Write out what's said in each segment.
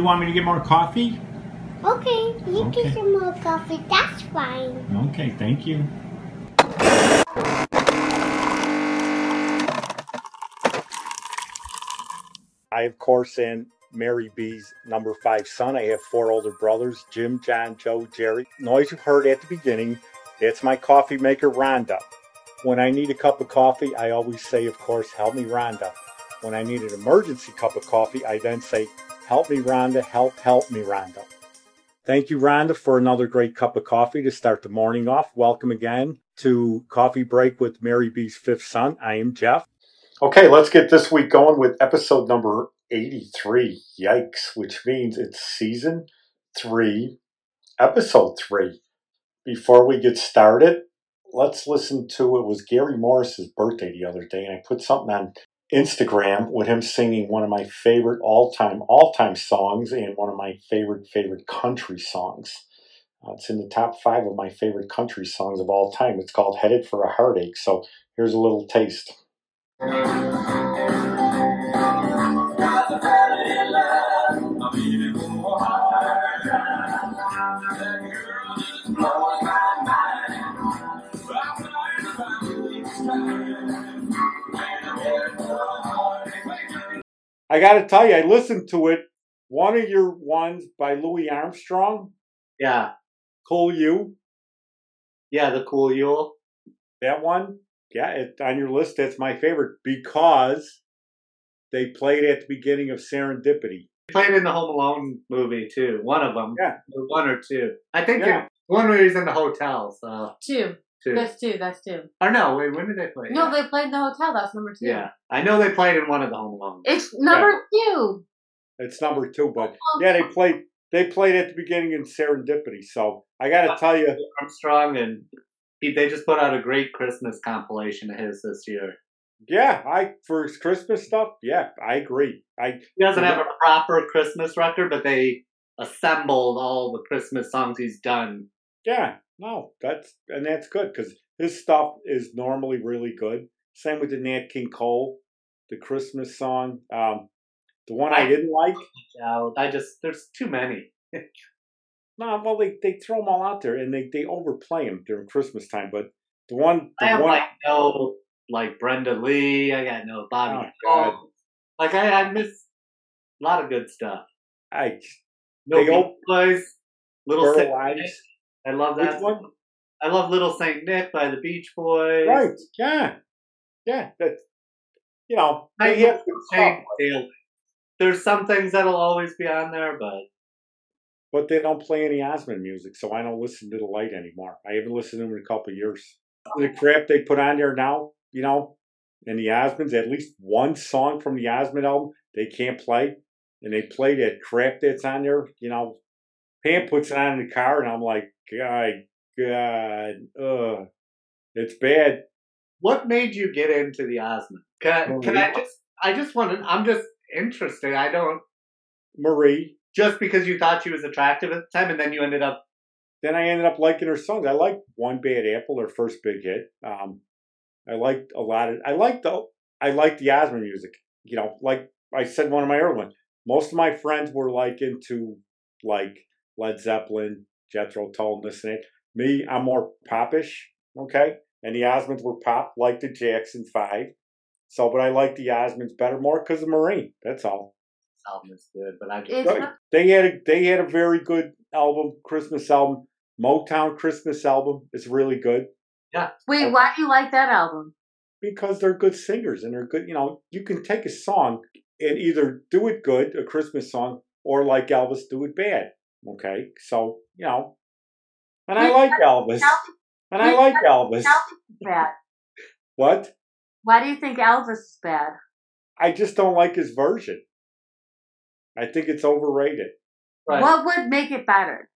you want me to get more coffee? Okay, you Okay. get some more coffee. That's fine. Okay, thank you. I, of course, am Mary B's number five son. I have four older brothers Jim, John, Joe, Jerry. Noise you heard at the beginning, that's my coffee maker, Rhonda. When I need a cup of coffee, I always say, of course, help me, Rhonda. When I need an emergency cup of coffee, I then say, help me, Rhonda, help, help me, Rhonda. Thank you, Rhonda, for another great cup of coffee to start the morning off. Welcome again to Coffee Break with Mary B's fifth son. I am Jeff. Okay, let's get this week going with episode number 83. Yikes, which means it's season three, episode three. Before we get started, let's listen to it was Gary Morris's birthday the other day, and I put something on Instagram with him singing one of my favorite all-time all-time songs and one of my favorite favorite country songs. Uh, it's in the top five of my favorite country songs of all time. It's called "Headed for a Heartache." So here's a little taste. I got to tell you, I listened to it. One of your ones by Louis Armstrong, Yeah, "Cool Yule." yeah, the cool Yule. That one, yeah, it, on your list. That's my favorite because they played at the beginning of Serendipity. Played in the Home Alone movie too. One of them. Yeah. One or two. I think Yeah. in- one where he's in the hotel. So Two. Two. That's two. That's two. Or no, wait, when did they play? No, they played in the hotel. That's number two. Yeah, I know they played in one of the Home Alone. It's number two. It's number two, but Oh, yeah, they played. They played at the beginning in Serendipity. So I got to tell you, Armstrong and he, they just put out a great Christmas compilation of his this year. yeah, I for his Christmas stuff. Yeah, I agree. I He doesn't have a proper Christmas record, but they assembled all the Christmas songs he's done. Yeah, no, that's and that's good because his stuff is normally really good. Same with the Nat King Cole, the Christmas song. Um, the one I didn't like. Out. I just there's too many. No, well they they throw them all out there and they they overplay them during Christmas time. But the one, the I have one, like no like Brenda Lee. I got no Bobby. Oh, God. Like I, I miss a lot of good stuff. I No They Beach all- Little Burl Saint Ives. Nick. I love Which that. one? I love Little Saint Nick by the Beach Boys. Right? Yeah, yeah. That you know I they have love good Daily. There's some things that'll always be on there, but but they don't play any Osmond music, so I don't listen to the light anymore. I haven't listened to them in a couple of years. The crap they put on there now, you know, and the Osmonds, at least one song from the Osmond album they can't play, and they play that crap that's on there. You know, Pam puts it on in the car, and I'm like, God, God, ugh, it's bad. what made you get into the Osmond? Can I, can I just? I just want to. I'm just interested. I don't Marie. just because you thought she was attractive at the time, and then you ended up. Then I ended up liking her songs. I liked One Bad Apple, her first big hit. Um, I liked a lot of. I liked the. I liked the Osmond music. You know, like I said, one of my early ones. Most of my friends were like into like Led Zeppelin, Jethro Tull, and this and that. Me, I'm more popish. Okay, and the Osmonds were pop, like the Jackson Five. So, but I like the Osmonds better more because of Marie. That's all. Album is good, but I just It's Right. They had a they had a very good album, Christmas album. Motown Christmas album is really good Yeah. Wait, why do you like that album? because they're good singers and they're good. You know, you can take a song and either do it good, a Christmas song, or like Elvis, do it bad. Okay, so you know, and I like Elvis, and I like Elvis. Elvis bad. What? Why do you think Elvis is bad? I just don't like his version. I think it's overrated. Right. What would make it better?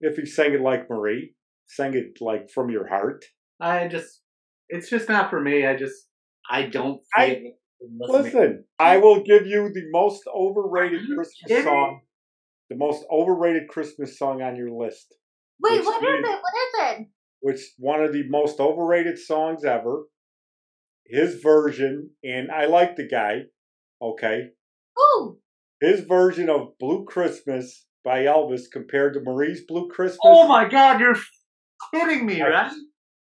If he sang it like Marie, sang it like from your heart. I just. It's just not for me. I just. I don't. I- feel it. Listen, I will give you the most overrated Christmas song. The most overrated Christmas song on your list. Wait, what is means- it? What is it? Which one of the most overrated songs ever. His version, and I like the guy. Okay. Ooh, his version of Blue Christmas by Elvis compared to Marie's Blue Christmas. Oh my God, you're kidding me, Right. right?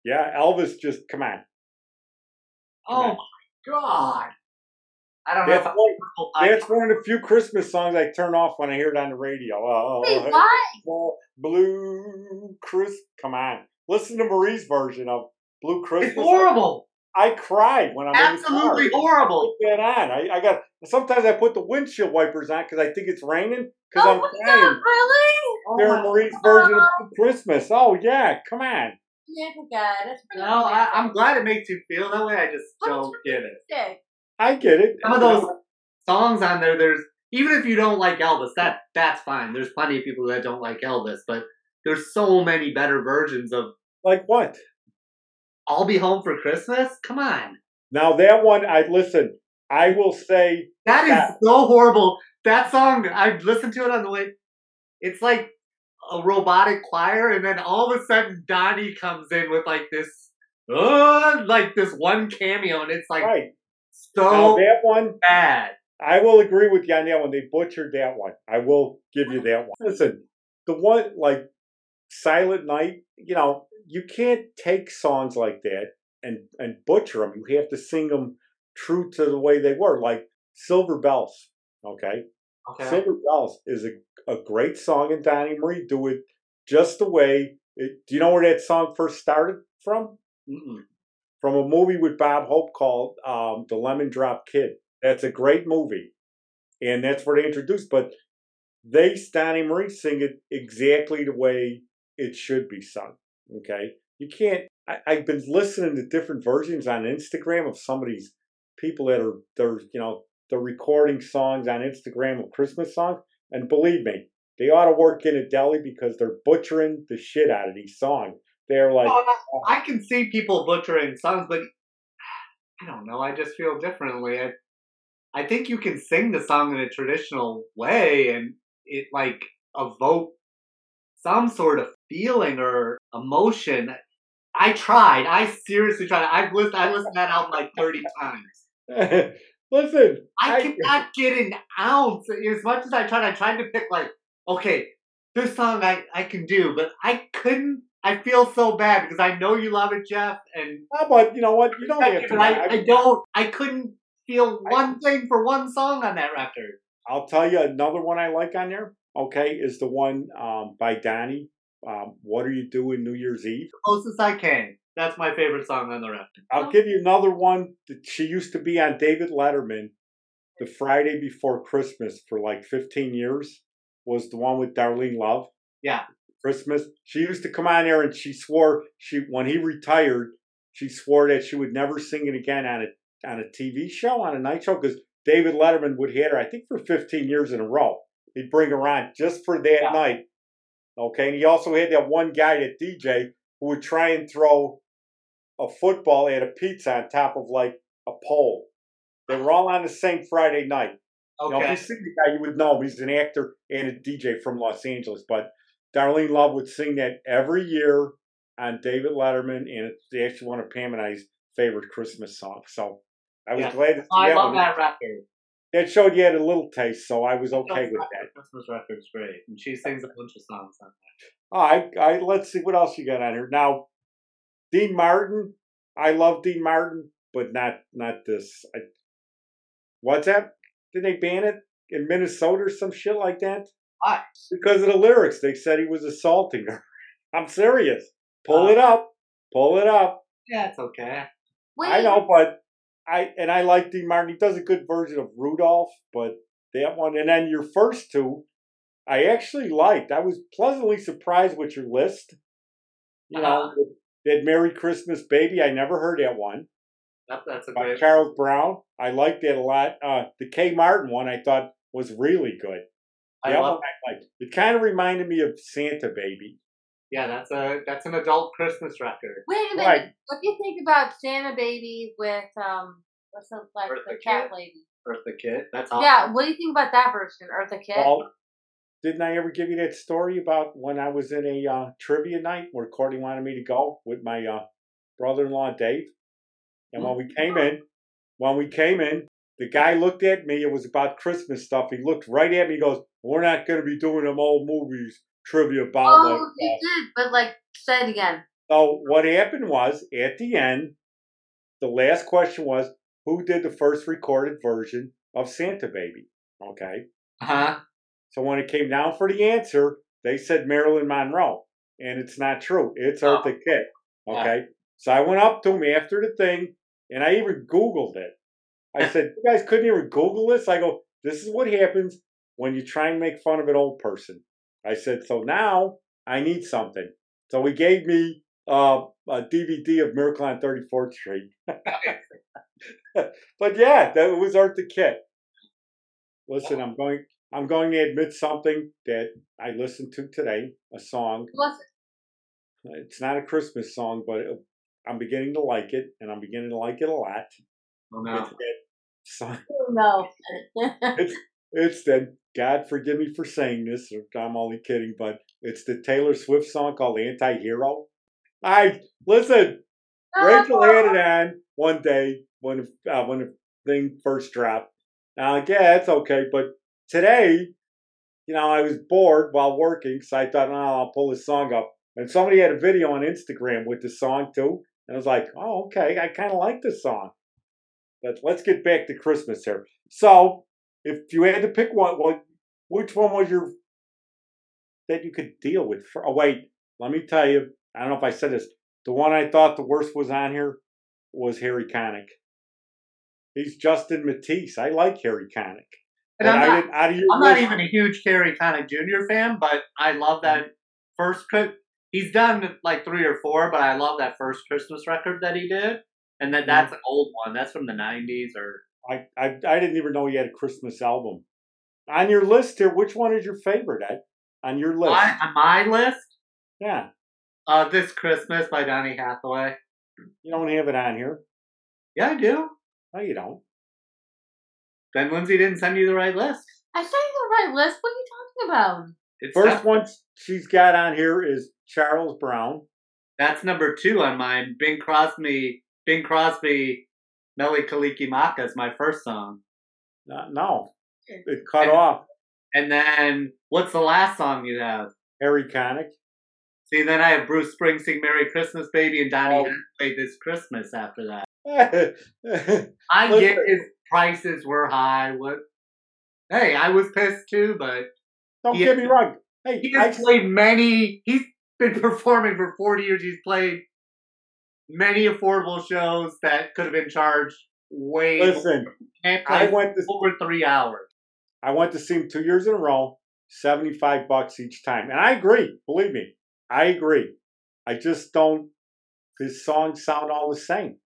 Yeah, Elvis just come on. Oh Yeah. my God. I don't know That's if one, I, that's one of the few Christmas songs I turn off when I hear it on the radio. Oh, Wait, hey, what? oh, Blue Christmas. come on. Listen to Marie's version of Blue Christmas. it's horrible. I cried when I'm Absolutely in the car. horrible. Put that on. I, I got. Sometimes I put the windshield wipers on because I think it's raining because Oh I'm my crying. God, really? Oh During my- Marie's version of uh-huh. Christmas. Oh yeah, come on. Yeah, God, that's No, I, I'm glad it makes you feel that way. I just don't get it. sick. I get it. Some of those songs on there, there's even if you don't like Elvis, that that's fine. There's plenty of people that don't like Elvis, but there's so many better versions of Like what? "I'll Be Home for Christmas." Come on, Now that one, I listen. I will say that is so horrible. That song, I listened to it on the way. It's like a robotic choir, and then all of a sudden Donny comes in with like this, uh, like this one cameo, and it's like right. so Now that one, bad. I will agree with you on that one. They butchered that one. I will give you that one. Listen, the one like Silent Night, you know, you can't take songs like that and and butcher them. You have to sing them true to the way they were. Like Silver Bells, okay? Okay. Silver Bells is a, a great song, and Donny Marie do it just the way. It, do you know where that song first started from? Mm-mm. From a movie with Bob Hope called um, The Lemon Drop Kid. That's a great movie, and that's where they introduced. But they, Donny Marie, sing it exactly the way it should be sung. Okay, you can't. I, I've been listening to different versions on Instagram of some of these people that are they're you know they're recording songs on Instagram of Christmas songs, and believe me, they ought to work in a deli because they're butchering the shit out of these songs. They're like, Oh, I can see people butchering songs, but I don't know. I just feel differently. I, I think you can sing the song in a traditional way and it like evoke some sort of feeling or emotion. I tried. I seriously tried. I've listened. I listened to that album like thirty times. listen, I cannot get an ounce. As much as I tried, I tried to pick like, okay, this song I, I can do, but I couldn't. I feel so bad because I know you love it, Jeff, and How about you know what? You don't have to. I, I, I don't. I couldn't feel one thing for one song on that record. I'll tell you another one I like on there. Okay, is the one um, by Donny. Um, what are you doing New Year's Eve? Closest I can. That's my favorite song on the record. I'll give you another one that she used to be on David Letterman the Friday before Christmas for like 15 years was the one with Darlene Love. Yeah. Christmas. She used to come on there and she swore she when he retired, she swore that she would never sing it again on a on a TV show, on a night show, because David Letterman would hit her, I think, for 15 years in a row. He'd bring her on just for that Yeah. night. Okay. And he also had that one guy, that DJ, who would try and throw a football at a pizza on top of like a pole. They were all on the same Friday night. You know, if Okay. you see the guy, you would know him. He's an actor and a DJ from Los Angeles. But Darlene Love would sing that every year on David Letterman, and it's actually one of Pam and I's favorite Christmas songs. So I was Yeah. glad to see I that love one. that record. It showed you had a little taste, so I was okay with that. Christmas record's great, and she sings a bunch of songs on All right, I, let's see what else you got on here. Now, Dean Martin. I love Dean Martin, but not not this. I, what's that? Did they ban it in Minnesota or some shit like that? Why? Because of the lyrics. They said he was assaulting her. I'm serious. Pull Uh, it up. Pull it up. that. Yeah, it's okay. Wait, I know, but I and I like Dean Martin. He does a good version of Rudolph, but that one and then your first two, I actually liked. I was pleasantly surprised with your list. You know, Uh-huh. that Merry Christmas Baby. I never heard that one That, that's a by great. Charles Brown. I liked that a lot. Uh, the K Martin one I thought was really good. I That love. one I liked. It kind of reminded me of Santa Baby. Yeah, that's a that's an adult Christmas record. wait a minute. Right. What do you think about Santa Baby with um, what's the like Eartha the cat Kitt? lady? Eartha Kitt. That's awesome. Yeah, what do you think about that version, Eartha Kitt? Well, didn't I ever give you that story about when I was in a uh, trivia night where Courtney wanted me to go with my uh, brother-in-law Dave? And when we came in, when we came in, The guy looked at me. It was about Christmas stuff. He looked right at me. He goes, "We're not going to be doing them old movies trivia about." Oh, like you that." did, but like, say it again. So what happened was at the end, the last question was, "Who did the first recorded version of Santa Baby?" Okay. Uh huh? So when it came down for the answer, they said Marilyn Monroe, and it's not true. It's Oh. Eartha Kitt. Okay. So I went up to him after the thing, and I even Googled it. I said, "You guys couldn't even Google this." I go, "This is what happens when you try and make fun of an old person." I said, "So now I need something." So he gave me uh, a DVD of Miracle on 34th Street. but yeah, that was Eartha Kitt. Listen, I'm going. I'm going to admit something that I listened to today. A song. It? It's not a Christmas song, but it, I'm beginning to like it, and I'm beginning to like it a lot. Oh no. It's that song. No. It's that. God forgive me for saying this. I'm only kidding, but it's the Taylor Swift song called "Anti-Hero." I listen. Rachel had it on one day when uh, when the thing first dropped. Now, like, yeah, it's okay. But today, you know, I was bored while working, so I thought, oh, I'll pull this song up. And somebody had a video on Instagram with the song too, and I was like, oh, okay, I kind of like this song. But let's get back to Christmas here. So, if you had to pick one, what, which one was your that you could deal with? For, oh, wait, let me tell you. I don't know if I said this. The one I thought the worst was on here was Harry Connick. He's Justin Matisse. I like Harry Connick. And But I'm I not, didn't, out of your I'm not even a huge Harry Connick Jr. fan, but I love that mm-hmm. first. He's done like three or four, but I love that first Christmas record that he did, and then mm-hmm. that's an old one. That's from the '90s or I, I I didn't even know he had a Christmas album. On your list here, which one is your favorite, Ed? On your list? my, on my list. yeah. Uh, this Christmas by Donny Hathaway. You don't have it on here. Yeah, I do. No, you don't. Ben Lindsay didn't send you the right list. I sent you the right list. What are you talking about? It's First that- one she's got on here is Charles Brown. That's number two on mine. Bing Crosby, Bing Crosby, Mele Kalikimaka is my first song. No, no. it cut And- off. And then what's the last song you have? Harry Connick. See, then I have Bruce Springsteen, "Merry Christmas, Baby," and Donny Oh. Hathaway, "This Christmas." After that, I get his prices were high. What? Hey, I was pissed too, but don't get me wrong. Hey, he I, played many. He's been performing for forty years. He's played many affordable shows that could have been charged way. listen. I went to over three hours. I went to see him two years in a row, 75 bucks each time. And I agree, believe me, I agree. I just don't, his songs sound all the same.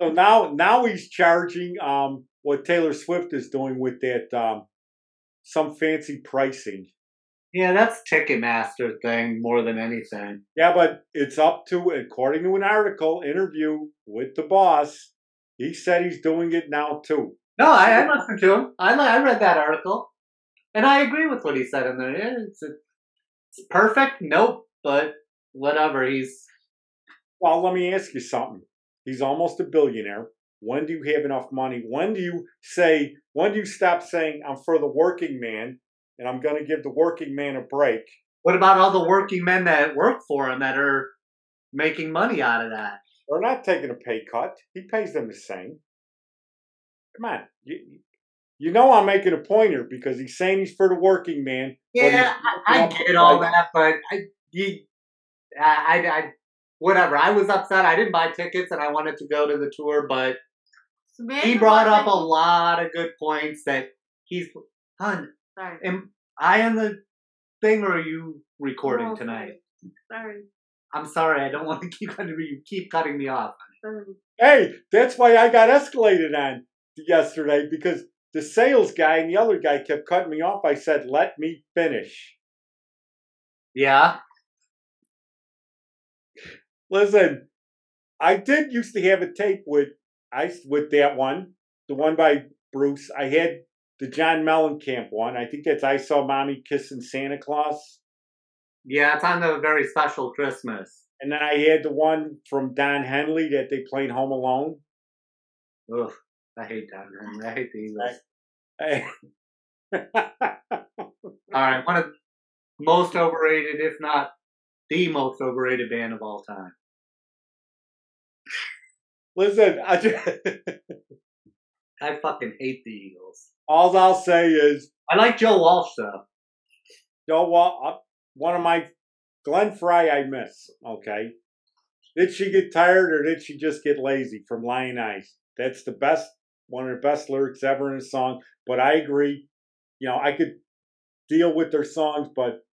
So now, now he's charging um, what Taylor Swift is doing with that, um, some fancy pricing. Yeah, that's Ticketmaster thing more than anything. Yeah, but it's up to, according to an article, interview with the boss, he said he's doing it now too. No, I, I listened to him. I I read that article, and I agree with what he said in there. Yeah, it's, it's perfect. Nope, but whatever. He's Well, let me ask you something. He's almost a billionaire. When do you have enough money? When do you say, when do you stop saying, I'm for the working man and I'm going to give the working man a break? what about all the working men that work for him that are making money out of that? They're not taking a pay cut. He pays them the same. Come on. You, you know I'm making a point here because he's saying he's for the working man. Yeah, I, I get all the price. that, but I, you, I, I, I, whatever. I was upset. I didn't buy tickets, and I wanted to go to the tour, but Samantha he brought up a lot of good points that he's. Hun, Sorry. am I on the thing, or are you recording Oh, tonight? Sorry. I'm sorry. I don't want to keep cutting you. Keep cutting me off. Sorry. Hey, that's why I got escalated on yesterday because the sales guy and the other guy kept cutting me off. I said, let me finish. Yeah. Listen, I did used to have a tape with I with that one, the one by Bruce. I had the John Mellencamp one. I think that's I saw mommy kissing Santa Claus. Yeah, it's on the very special Christmas. And then I had the one from Don Henley that they played Home Alone. Ugh. I hate Don Henley. I hate the Eagles. Hey. All right, one of the most overrated, if not the most overrated band of all time. Listen, I just, I fucking hate the Eagles. All I'll say is, I like Joe Walsh though. Joe Wall, uh, one of my Glenn Frey, I miss. Okay, did she get tired or did she just get lazy from Lyin' Eyes? That's the best, one of the best lyrics ever in a song. But I agree, you know, I could deal with their songs, but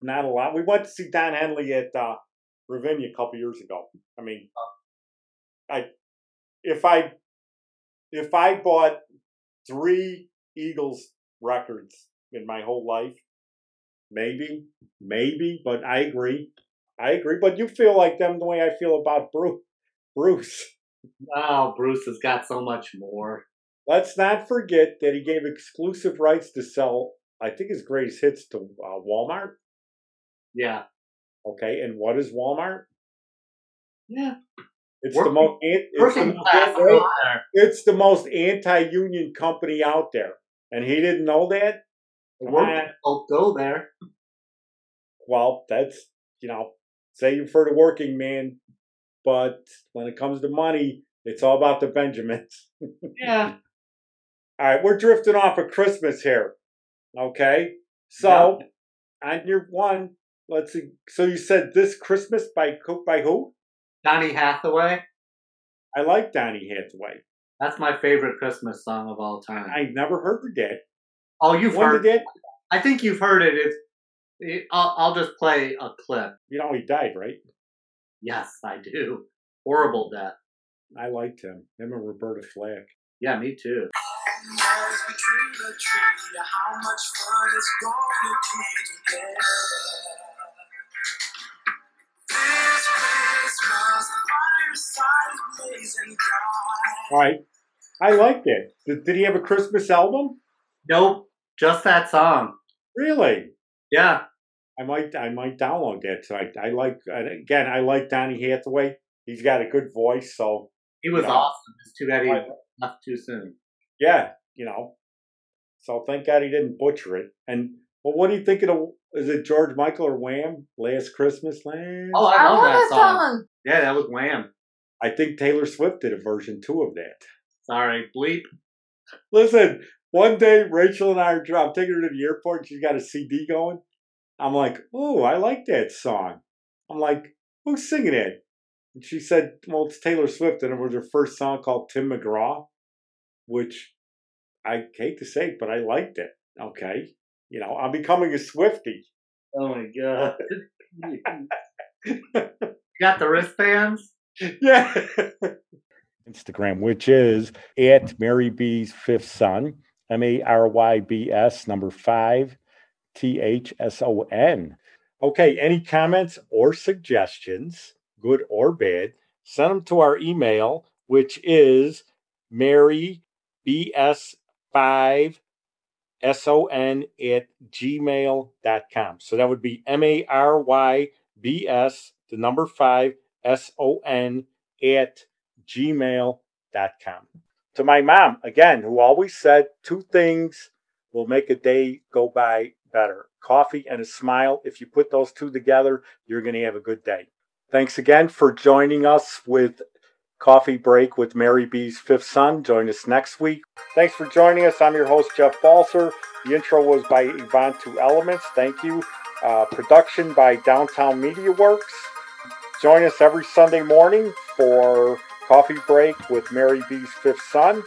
not a lot. We went to see Don Henley at uh, Ravinia a couple years ago. I mean, I if I if I bought three Eagles records in my whole life, maybe, maybe, but I agree. I agree. But you feel like them the way I feel about Bruce. Bruce. Oh, Bruce has got so much more. Let's not forget that he gave exclusive rights to sell, I think, his greatest hits to uh, Walmart. Yeah. Okay, and what is Walmart? Yeah. It's Working- the most. It's the most, it's the most anti-union company out there, and he didn't know that. The Come working on. folk go there. Well, that's you know, save for the working man, but when it comes to money, it's all about the Benjamins. Yeah. All right, we're drifting off of Christmas here. Okay, so on your one, let's see. So you said this Christmas by by who? Donny Hathaway. I like Donny Hathaway. That's my favorite Christmas song of all time. I never heard that. oh, you've when heard did that? I think you've heard it. It's. It, I'll, I'll just play a clip. You know, he died, right? Yes, I do. Horrible death. I liked him. Him and Roberta Flack. Yeah, me too. All right, I liked it. Did, did he have a Christmas album? Nope, just that song. Really? Yeah, I might I might download that tonight. I like again I like Donny Hathaway. He's got a good voice, so he was Yeah. awesome. It's too bad he left too soon. yeah, you know. So thank God he didn't butcher it. And well, what do you think of the? Is it George Michael or Wham? Last Christmas Land. Oh, I I love love that that song. song. Yeah, that was Wham. I think Taylor Swift did a version two of that. Sorry, bleep. Listen, one day Rachel and I are I'm taking her to the airport. She's got a CD going. I'm like, oh, I like that song. I'm like, who's singing it? And she said, well, it's Taylor Swift, and it was her first song called Tim McGraw, which I hate to say, it, but I liked it. Okay, you know, I'm becoming a Swiftie. Oh my god. got the wristbands? yeah. Instagram, which is at Mary B's fifth son, M A R Y B S number five, T H S O N. Okay, any comments or suggestions, good or bad, send them to our email, which is Mary BS5 S-O-N at gmail.com. So that would be M-A-R-Y-B-S, the number five, S-O-N at gmail.com. To my mom, again, who always said two things will make a day go by better coffee and a smile. If you put those two together, you're going to have a good day. Thanks again for joining us with Coffee Break with Mary B's Fifth Son. Join us next week. Thanks for joining us. I'm your host, Jeff Balser. The intro was by Yvonne Two Elements. Thank you. Uh, production by Downtown Media Works. Join us every Sunday morning for Coffee Break with Mary B's Fifth Son.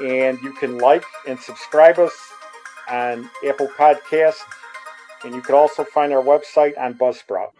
And you can like and subscribe us on Apple Podcasts. And you can also find our website on Buzzsprout.